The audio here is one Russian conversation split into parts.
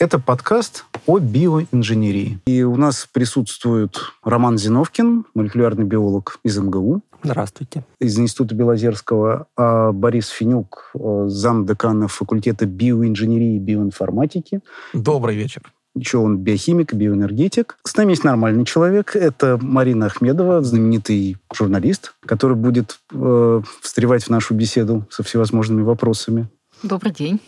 Это подкаст о биоинженерии. И у нас присутствует Роман Зиновкин, молекулярный биолог из МГУ. Здравствуйте. Из Института Белозерского. А Борис Финюк, э, замдекана факультета биоинженерии и биоинформатики. Добрый вечер. Еще он биохимик, биоэнергетик. С нами есть нормальный человек. Это Марина Ахмедова, знаменитый журналист, который будет э, встревать в нашу беседу со всевозможными вопросами. Добрый день.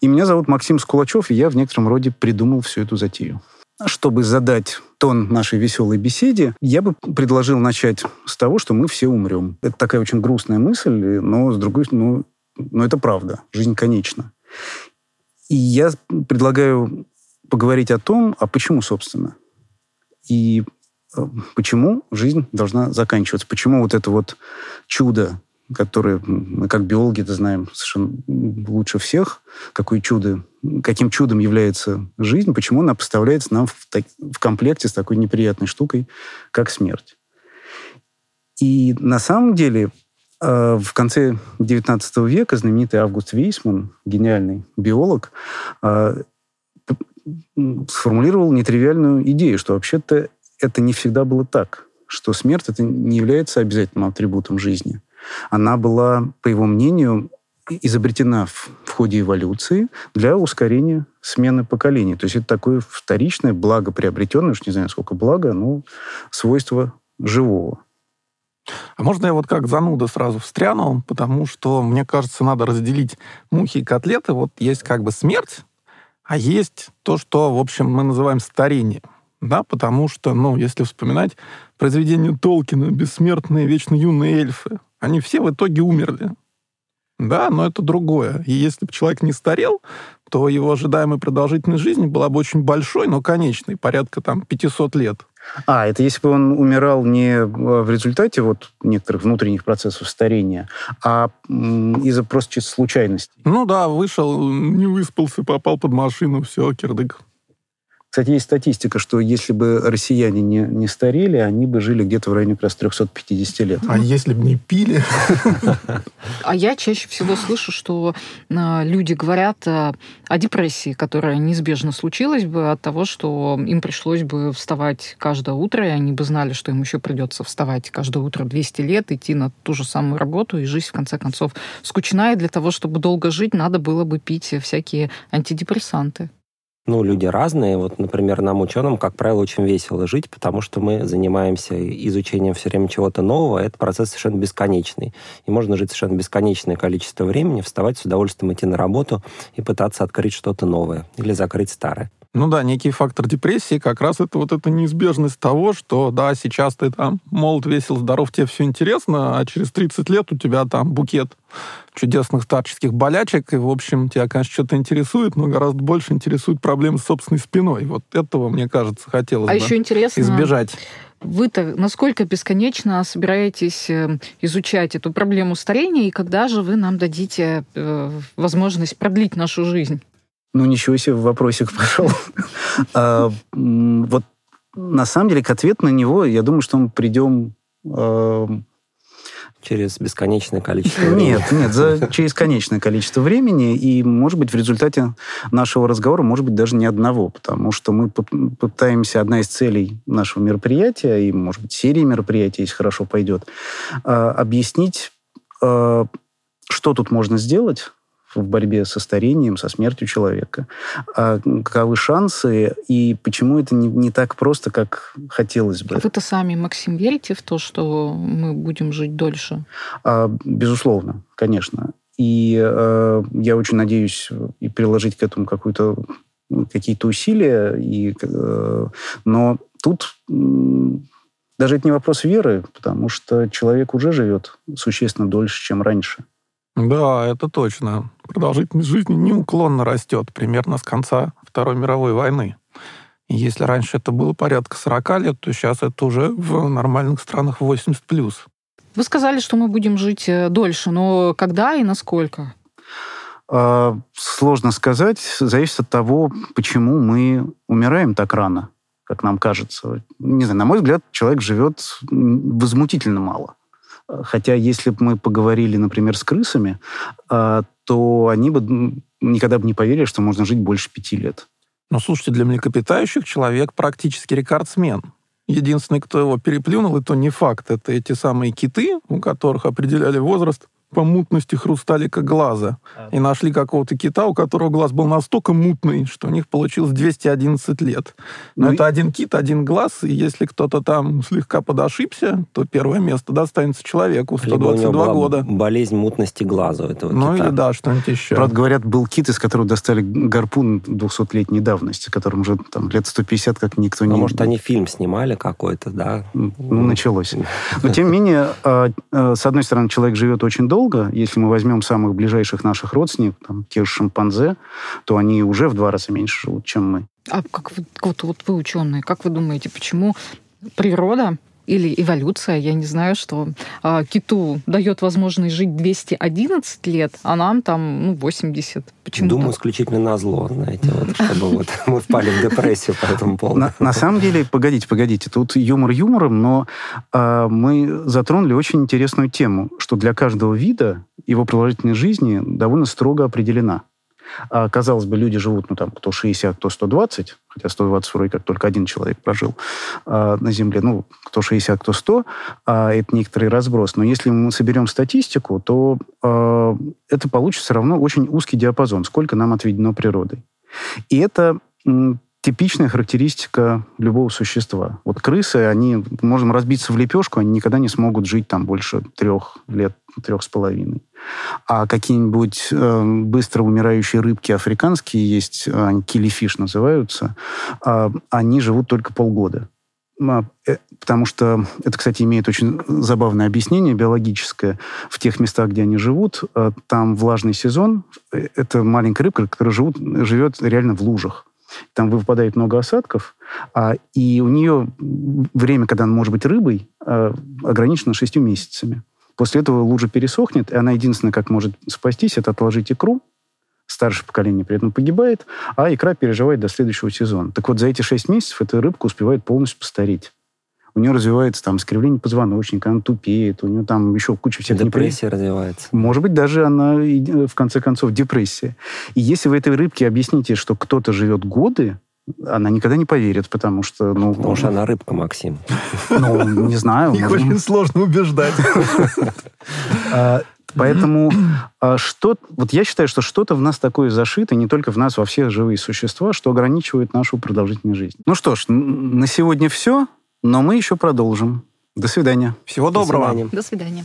И меня зовут Максим Скулачев, и я в некотором роде придумал всю эту затею. Чтобы задать тон нашей веселой беседе, я бы предложил начать с того, что мы все умрем. Это такая очень грустная мысль, но с другой стороны, ну, но это правда. Жизнь конечна. И я предлагаю поговорить о том, а почему, собственно. И э, почему жизнь должна заканчиваться. Почему вот это вот чудо которые как биологи это знаем совершенно лучше всех, какое чудо, каким чудом является жизнь, почему она поставляется нам в, так, в комплекте с такой неприятной штукой, как смерть. И на самом деле э, в конце XIX века знаменитый Август Вейсман, гениальный биолог, э, сформулировал нетривиальную идею, что вообще-то это не всегда было так, что смерть это не является обязательным атрибутом жизни – она была, по его мнению, изобретена в, в ходе эволюции для ускорения смены поколений. То есть это такое вторичное, благоприобретенное, уж не знаю, сколько блага, но свойство живого. А можно я вот как зануда сразу встряну, потому что, мне кажется, надо разделить мухи и котлеты. Вот есть как бы смерть, а есть то, что, в общем, мы называем старение. Да, потому что, ну, если вспоминать произведение Толкина «Бессмертные вечно юные эльфы», они все в итоге умерли. Да, но это другое. И если бы человек не старел, то его ожидаемая продолжительность жизни была бы очень большой, но конечной, порядка там 500 лет. А, это если бы он умирал не в результате вот некоторых внутренних процессов старения, а из-за просто чисто случайности. Ну да, вышел, не выспался, попал под машину, все, кирдык. Кстати, есть статистика, что если бы россияне не, не старели, они бы жили где-то в районе как раз 350 лет. А если бы не пили? А я чаще всего слышу, что а, люди говорят о депрессии, которая неизбежно случилась бы от того, что им пришлось бы вставать каждое утро, и они бы знали, что им еще придется вставать каждое утро 200 лет, идти на ту же самую работу, и жизнь, в конце концов, скучна, и для того, чтобы долго жить, надо было бы пить всякие антидепрессанты. Ну, люди разные. Вот, например, нам, ученым, как правило, очень весело жить, потому что мы занимаемся изучением все время чего-то нового. Это процесс совершенно бесконечный. И можно жить совершенно бесконечное количество времени, вставать с удовольствием идти на работу и пытаться открыть что-то новое или закрыть старое. Ну да, некий фактор депрессии как раз это вот эта неизбежность того, что да, сейчас ты там молод, весел, здоров, тебе все интересно, а через 30 лет у тебя там букет чудесных старческих болячек, и, в общем, тебя, конечно, что-то интересует, но гораздо больше интересует проблемы с собственной спиной. Вот этого, мне кажется, хотелось а бы еще интересно, избежать. Вы-то насколько бесконечно собираетесь э, изучать эту проблему старения, и когда же вы нам дадите э, возможность продлить нашу жизнь? Ну, ничего себе, вопросик пошел. А, вот на самом деле к ответу на него, я думаю, что мы придем... А, через бесконечное количество времени. Нет, нет, за, через конечное количество времени, и, может быть, в результате нашего разговора, может быть, даже не одного, потому что мы пытаемся, одна из целей нашего мероприятия, и, может быть, серии мероприятий, если хорошо пойдет, а, объяснить, что тут можно сделать, в борьбе со старением, со смертью человека. А каковы шансы и почему это не, не так просто, как хотелось бы? Вы-то сами, Максим, верите в то, что мы будем жить дольше? А, безусловно, конечно. И э, я очень надеюсь и приложить к этому какую-то какие-то усилия. И, э, но тут э, даже это не вопрос веры, потому что человек уже живет существенно дольше, чем раньше. Да, это точно. Продолжительность жизни неуклонно растет, примерно с конца Второй мировой войны. И если раньше это было порядка 40 лет, то сейчас это уже в нормальных странах 80 плюс. Вы сказали, что мы будем жить э, дольше, но когда и насколько? А, сложно сказать. Зависит от того, почему мы умираем так рано, как нам кажется. Не знаю, на мой взгляд, человек живет возмутительно мало. Хотя, если бы мы поговорили, например, с крысами, а, то они бы никогда бы не поверили, что можно жить больше пяти лет. Ну, слушайте, для млекопитающих человек практически рекордсмен. Единственный, кто его переплюнул, это не факт. Это эти самые киты, у которых определяли возраст по мутности хрусталика глаза. И нашли какого-то кита, у которого глаз был настолько мутный, что у них получилось 211 лет. Но ну это и... один кит, один глаз, и если кто-то там слегка подошибся, то первое место достанется человеку 122 года. болезнь мутности глаза у этого Ну кита. или да, что-нибудь еще. Правда, говорят, был кит, из которого достали гарпун 200-летней давности, которым уже там лет 150 как никто а не... может, они фильм снимали какой-то, да? Ну, началось. Но, тем не менее, а, а, с одной стороны, человек живет очень долго, долго. Если мы возьмем самых ближайших наших родственников, там, тех же шимпанзе, то они уже в два раза меньше живут, чем мы. А как вы, вот, вот вы ученые, как вы думаете, почему природа или эволюция, я не знаю, что а, киту дает возможность жить 211 лет, а нам там ну, 80. Почему Думаю, так? исключительно на зло, знаете, вот, чтобы вот мы впали в депрессию по этому поводу. На, на самом деле, погодите, погодите, тут юмор юмором, но а, мы затронули очень интересную тему, что для каждого вида его продолжительность жизни довольно строго определена. А, казалось бы, люди живут, ну, там, кто 60, кто 120, хотя 120 вроде как только один человек прожил а, на Земле, ну, кто 60, кто 100, а, это некоторый разброс. Но если мы соберем статистику, то а, это получится равно очень узкий диапазон, сколько нам отведено природой. И это типичная характеристика любого существа. Вот крысы, они, можем разбиться в лепешку, они никогда не смогут жить там больше трех лет, трех с половиной. А какие-нибудь э, быстро умирающие рыбки африканские есть, э, они килифиш называются, э, они живут только полгода. А, э, потому что это, кстати, имеет очень забавное объяснение биологическое. В тех местах, где они живут, э, там влажный сезон. Это маленькая рыбка, которая живут, живет реально в лужах там выпадает много осадков, а, и у нее время, когда она может быть рыбой, а, ограничено шестью месяцами. После этого лужа пересохнет, и она единственное, как может спастись, это отложить икру, старшее поколение при этом погибает, а икра переживает до следующего сезона. Так вот, за эти шесть месяцев эта рыбка успевает полностью постареть у нее развивается там скривление позвоночника, она тупеет, у нее там еще куча всех Депрессия непри... развивается. Может быть, даже она, в конце концов, депрессия. И если вы этой рыбке объясните, что кто-то живет годы, она никогда не поверит, потому что... Ну, потому что она рыбка, Максим. Ну, не знаю. Их очень сложно убеждать. А, поэтому а, что, вот я считаю, что что-то в нас такое зашито, не только в нас, во всех живые существа, что ограничивает нашу продолжительность жизни. Ну что ж, на сегодня все. Но мы еще продолжим. До свидания. Всего доброго. До свидания. До свидания.